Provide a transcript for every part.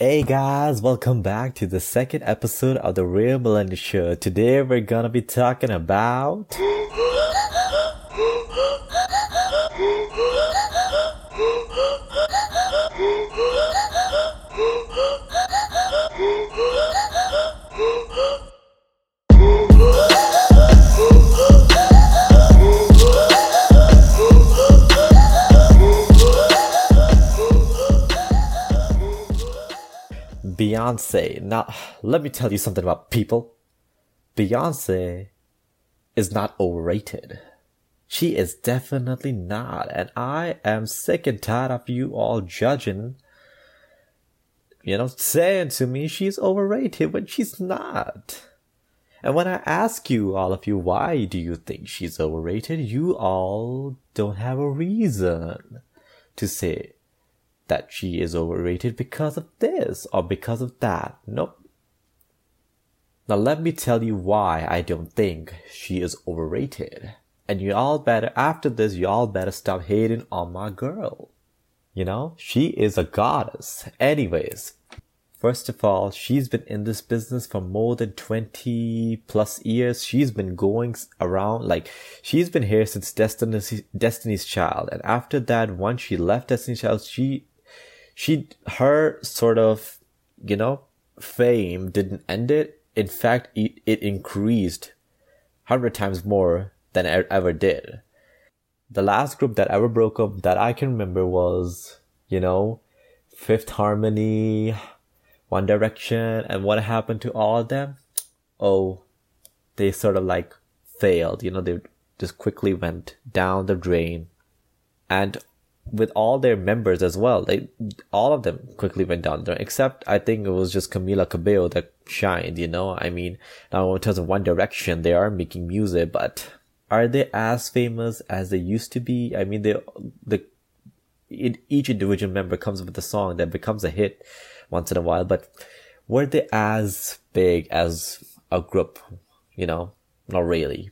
Hey guys, welcome back to the second episode of the Real Millennial Show. Today we're gonna be talking about. Beyonce. Now, let me tell you something about people. Beyonce is not overrated. She is definitely not. And I am sick and tired of you all judging, you know, saying to me she's overrated when she's not. And when I ask you, all of you, why do you think she's overrated, you all don't have a reason to say that she is overrated because of this or because of that. Nope. Now let me tell you why I don't think she is overrated. And you all better, after this, you all better stop hating on my girl. You know, she is a goddess. Anyways, first of all, she's been in this business for more than 20 plus years. She's been going around, like, she's been here since Destiny's, Destiny's Child. And after that, once she left Destiny's Child, she she her sort of you know fame didn't end it. In fact it, it increased 100 times more than it ever did. The last group that ever broke up that i can remember was you know fifth harmony one direction and what happened to all of them? Oh they sort of like failed. You know they just quickly went down the drain. And with all their members as well. They all of them quickly went down there, except I think it was just Camila Cabello that shined. You know, I mean, now in terms of One Direction, they are making music, but are they as famous as they used to be? I mean, they the it, each individual member comes with a song that becomes a hit once in a while, but were they as big as a group? You know, not really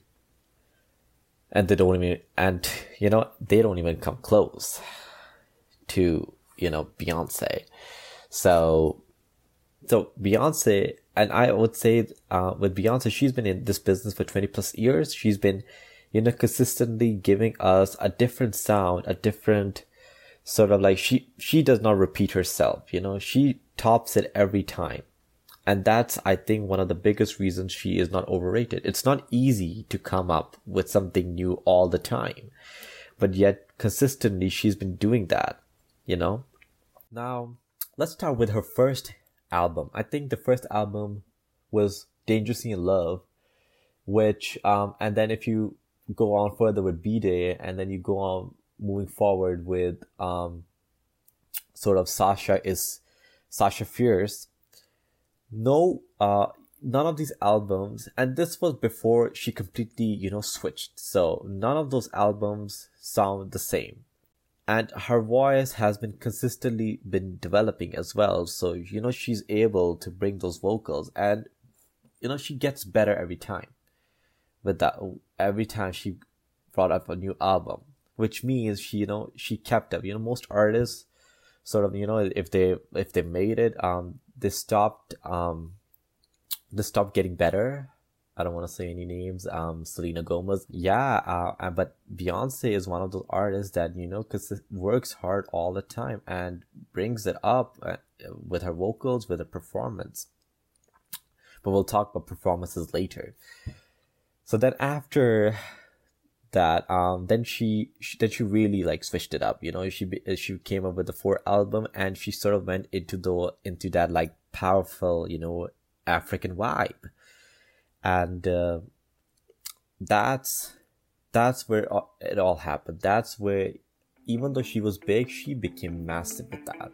and they don't even and you know they don't even come close to you know Beyonce. So so Beyonce and I would say uh, with Beyonce, she's been in this business for twenty plus years. She's been you know consistently giving us a different sound, a different sort of like she she does not repeat herself. You know she tops it every time. And that's, I think, one of the biggest reasons she is not overrated. It's not easy to come up with something new all the time, but yet consistently she's been doing that, you know? Now, let's start with her first album. I think the first album was Dangerously in Love, which, um, and then if you go on further with B'Day and then you go on moving forward with, um, sort of Sasha is Sasha Fierce, no uh none of these albums and this was before she completely you know switched. So none of those albums sound the same. And her voice has been consistently been developing as well. So you know she's able to bring those vocals and you know she gets better every time with that every time she brought up a new album which means she you know she kept up. You know most artists sort of you know if they if they made it um they stopped um they stopped getting better I don't want to say any names. Um, Selena Gomez. Yeah. Uh, but Beyonce is one of those artists that, you know, cause works hard all the time and brings it up uh, with her vocals, with her performance. But we'll talk about performances later. So then after that um then she, she then she really like switched it up you know? She she came up with the four album and she sort of went into the into that like powerful you know african vibe. And uh, that's that's where it all happened. That's where even though she was big she became massive with that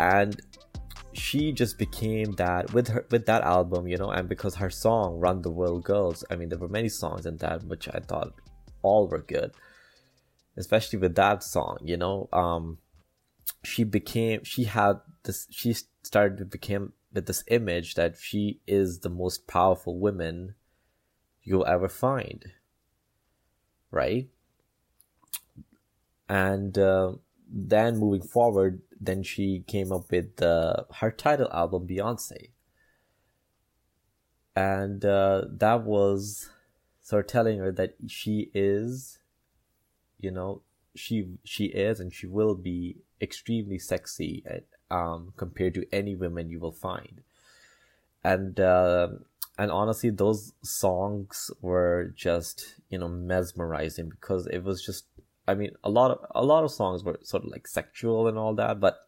and she just became that with her with that album you know and because her song run the world girls i mean there were many songs in that which i thought all were good especially with that song you know. Um she became she had this she started to become with this image that she is the most powerful woman you'll ever find right? And uh, then moving forward then she came up with uh, her title album beyonce. And uh, that was sort of telling her that she is you know she she is and she will be extremely sexy at, um, compared to any women you will find. And uh, and honestly those songs were just you know mesmerizing because it was just i mean a lot of a lot of songs were sort of like sexual and all that but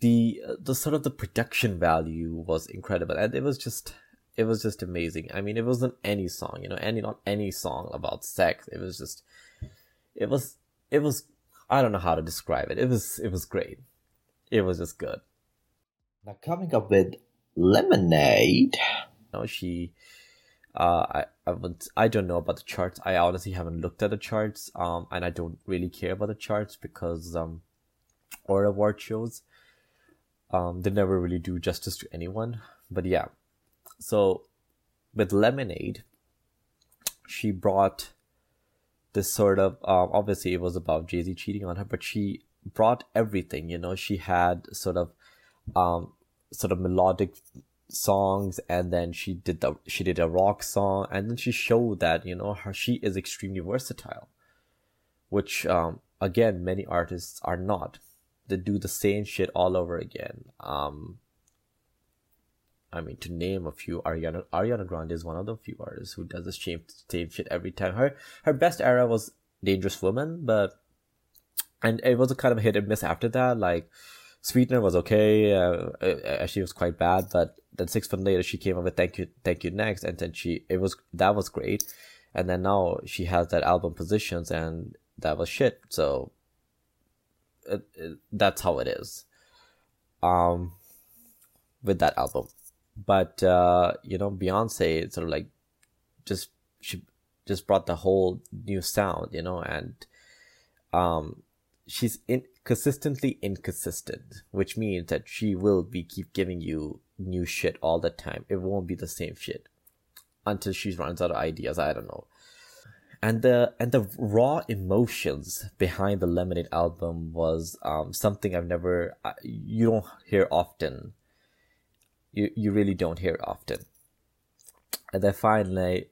the the sort of the production value was incredible and it was just it was just amazing. I mean, it wasn't any song, you know, any not any song about sex. It was just, it was, it was. I don't know how to describe it. It was, it was great. It was just good. Now coming up with Lemonade. No, she, uh, I, I would, I don't know about the charts. I honestly haven't looked at the charts. Um, and I don't really care about the charts because um, or award shows, um, they never really do justice to anyone. But yeah, so with lemonade she brought this sort of um, obviously it was about jay-z cheating on her but she brought everything you know she had sort of um sort of melodic songs and then she did the she did a rock song and then she showed that you know her she is extremely versatile which um again many artists are not they do the same shit all over again um I mean, to name a few, Ariana Ariana Grande is one of the few artists who does the same same shit every time. Her her best era was Dangerous Woman, but and it was a kind of hit and miss after that. Like Sweetener was okay, uh, actually was quite bad, but then six months later she came up with Thank You Thank You Next, and then she it was that was great, and then now she has that album Positions, and that was shit. So it, it, that's how it is. Um, with that album but uh, you know, Beyonce sort of like just she just brought the whole new sound, you know, and um, she's in consistently inconsistent, which means that she will be keep giving you new shit all the time. It won't be the same shit until she runs out of ideas. I don't know. And the and the raw emotions behind the Lemonade album was um, something I've never you don't hear often you you really don't hear often. And then finally,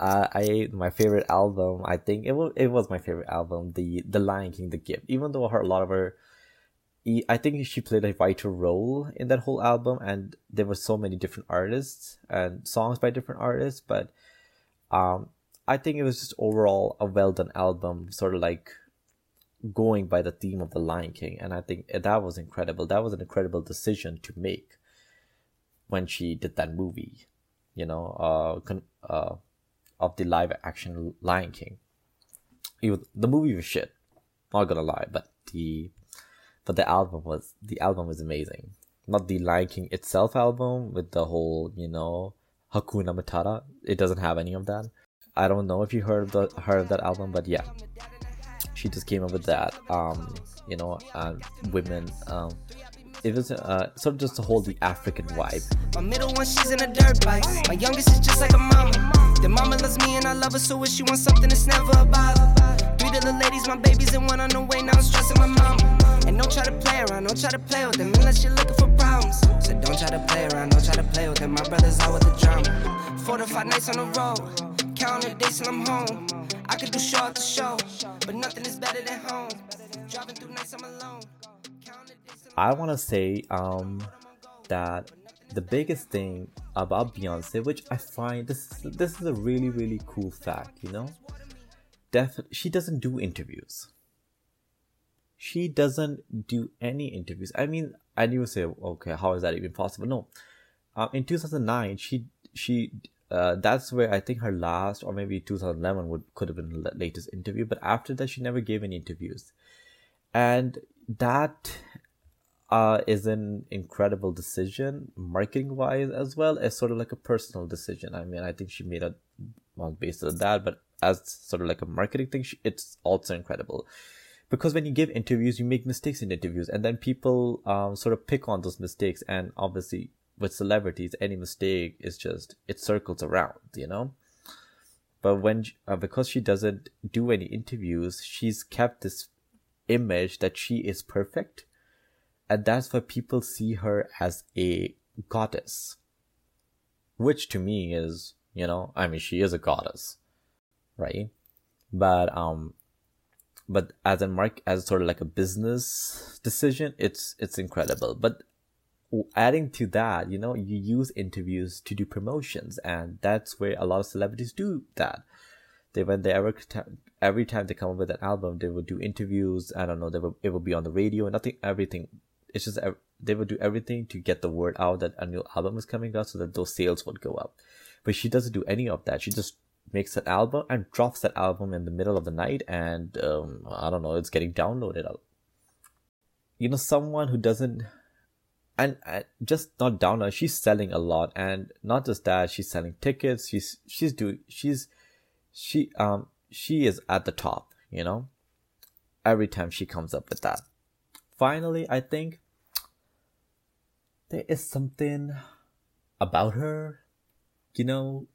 uh, I my favorite album. I think it was it was my favorite album. The The Lion King, The Gift. Even though her a lot of her, I think she played a vital role in that whole album, and there were so many different artists and songs by different artists. But um, I think it was just overall a well done album, sort of like going by the theme of The Lion King, and I think that was incredible. That was an incredible decision to make when she did that movie, you know, uh, con- uh, of the live action Lion King. Was, the movie was shit. Not gonna lie, but the but the album was the album was amazing. Not the Lion King itself album with the whole you know Hakuna Matata. It doesn't have any of that. I don't know if you heard the heard of that album, but yeah, she just came up with that. Um, you know, uh, women um, it was uh, sort of just to hold the African vibe. My middle one, she's in a dirt bike. My youngest is just like a mama. The mama loves me and I love her, so if she wants something, it's never a bother. Three little ladies, my babies, and one on the way. Now I'm stressing my mama. And don't try to play around, don't try to play with them unless you're looking for problems. So don't try to play around, don't try to play with them. My brother's out with the drama. Four to five nights on the road, counting days till I'm home. I could do show after show, but nothing is better than home. Driving through nights I'm alone. I want to say um, that the biggest thing about Beyonce, which I find this this is a really really cool fact, you know, Def- she doesn't do interviews. She doesn't do any interviews. I mean, I knew say, okay, how is that even possible? No, um, in 2009, she she uh, that's where I think her last or maybe 2011 would could have been the latest interview. But after that, she never gave any interviews, and that uh, is an incredible decision marketing wise as well as sort of like a personal decision. I mean, I think she made a on basis of that, but as sort of like a marketing thing, it's also incredible. Because when you give interviews, you make mistakes in interviews, and then people um, sort of pick on those mistakes. And obviously, with celebrities, any mistake is just it circles around, you know. But when uh, because she doesn't do any interviews, she's kept this image that she is perfect, and that's why people see her as a goddess. Which to me is, you know, I mean, she is a goddess, right? But um, but as a mark, as sort of like a business decision, it's it's incredible. But adding to that, you know, you use interviews to do promotions, and that's where a lot of celebrities do that. They when they ever every time they come up with an album, they will do interviews. I don't know, they will it will be on the radio. And nothing, everything. It's just they would do everything to get the word out that a new album is coming out, so that those sales would go up. But she doesn't do any of that. She just makes an album and drops that album in the middle of the night, and um, I don't know, it's getting downloaded. You know, someone who doesn't and, and just not down she's selling a lot and not just that she's selling tickets she's she's doing she's she um she is at the top you know every time she comes up with that finally i think there is something about her you know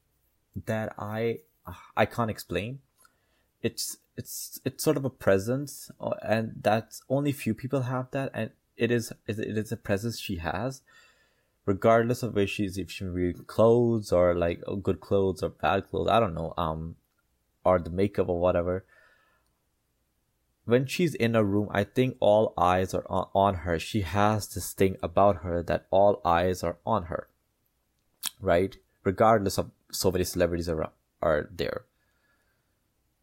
that i i can't explain. It's it's it's sort of a presence uh, and that's only few people have that and it is it is a presence she has regardless of where she's if she's wearing clothes or like good clothes or bad clothes i don't know um or the makeup or whatever when she's in a room i think all eyes are on, her she has this thing about her that all eyes are on her right regardless of so many celebrities are are there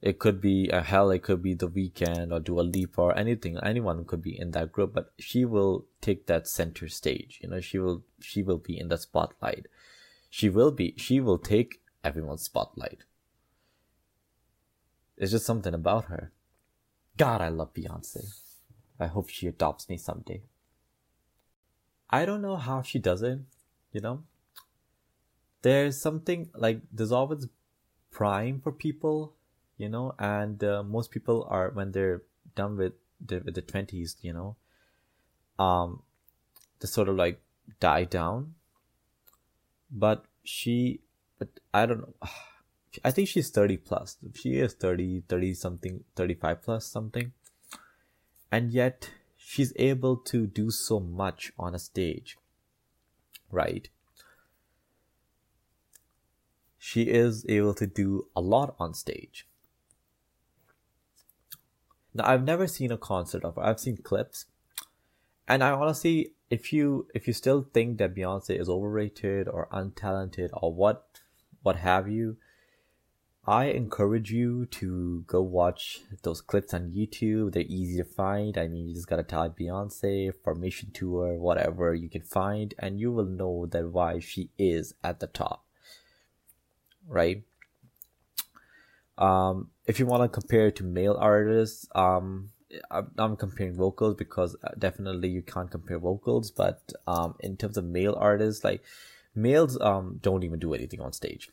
it could be a hell, it could be the Weeknd or Dua Lipa or anything. Anyone could be in that group, but she will take that center stage. You know, she will she will be in the spotlight. She will be she will take everyone's spotlight. It's just something about her. God, I love Beyonce. I hope she adopts me someday. I don't know how she does it, you know? There's something like there's always prime for people you know and uh, most people are when they're done with the, with the 20s you know um they sort of like die down but she but i don't know i think she's 30 plus she is 30 30 something 35 plus something and yet she's able to do so much on a stage right she is able to do a lot on stage now I've never seen a concert of her. I've seen clips. And I honestly if you if you still think that Beyonce is overrated or untalented or what what have you, I encourage you to go watch those clips on YouTube. They're easy to find. I mean, you just gotta type Beyonce, Formation Tour, whatever you can find, and you will know that why she is at the top. Right? Um, if you want to compare to male artists, um, I'm comparing vocals because uh, definitely you can't compare vocals, but um, in terms of male artists, like males um don't even do anything on stage.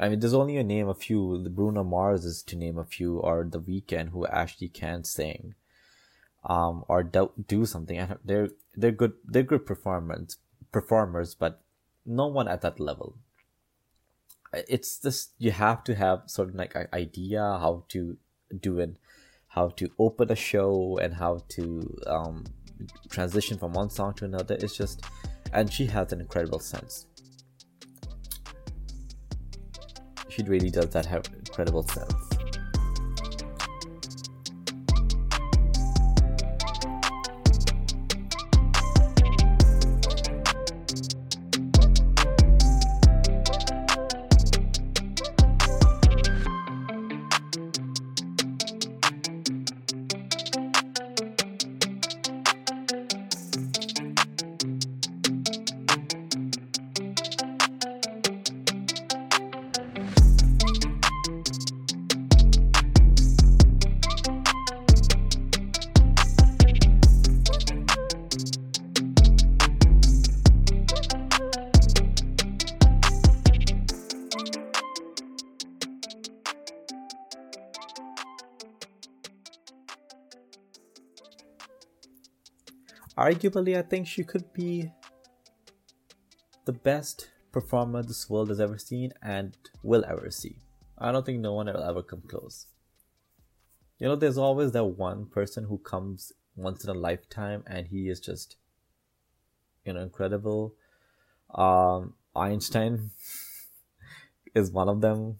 I mean, there's only a name a few. The Bruno Mars is to name a few, or The Weeknd, who actually can sing, um, or do, do something. They're they're good. They're good performance performers, but no one at that level it's just you have to have sort of like an idea how to do it how to open a show and how to um, transition from one song to another it's just and she has an incredible sense she really does that have incredible sense arguably, I think she could be the best performer this world has ever seen and will ever see. I don't think no one will ever come close. You know, there's always that one person who comes once in a lifetime and he is just, you know, incredible. Um, Einstein is one of them.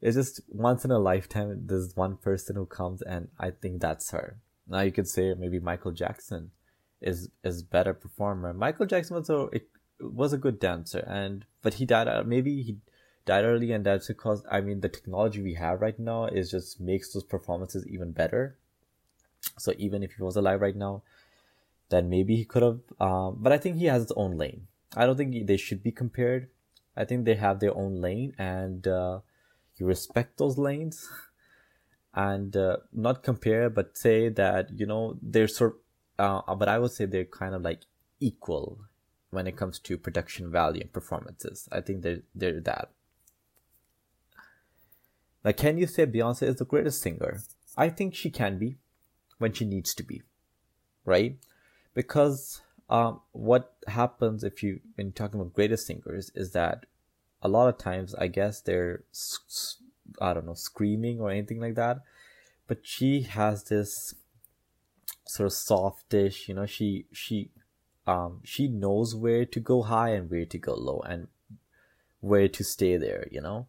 It's just once in a lifetime, there's one person who comes, and I think that's her. Now you could say maybe Michael Jackson is is better performer. Michael Jackson was a was a good dancer, and but he died. Uh, maybe he died early, and that's because I mean the technology we have right now is just makes those performances even better. So even if he was alive right now, then maybe he could have. Um, but I think he has his own lane. I don't think they should be compared. I think they have their own lane, and uh, you respect those lanes, and uh, not compare, but say that you know they're sort. Uh, but I would say they're kind of like equal when it comes to production value and performances. I think they're they're that. Like, can you say Beyonce is the greatest singer? I think she can be when she needs to be, right? Because um, what happens if you, when talking about greatest singers, is that a lot of times, I guess they're, I don't know, screaming or anything like that. But she has this sort of softish, you know, she, she, um, she knows where to go high and where to go low and where to stay there, you know?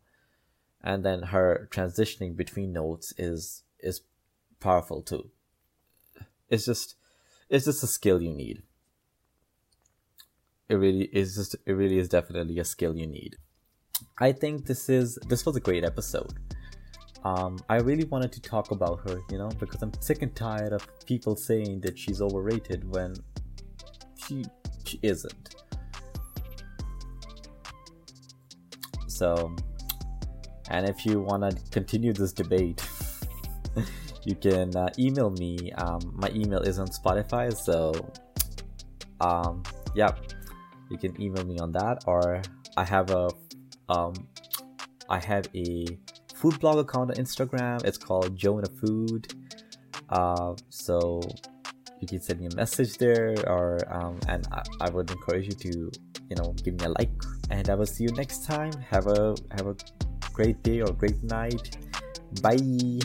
and then her transitioning between notes is is powerful too. It's just it's just a skill you need. It really is just it really is definitely a skill you need. I think this is this was a great episode um, I really wanted to talk about her, you know, because I'm sick and tired of people saying that she's overrated when she she isn't. So and if you want to continue this debate, you can uh, email me. Um, my email is on Spotify, so um, yeah, you can email me on that. Or I have a um, I have a food blog account on Instagram. It's called Jonah Food. Uh, so you can send me a message there, or um, and I, I would encourage you to you know give me a like. And I will see you next time. Have a have a great day or great night. Bye.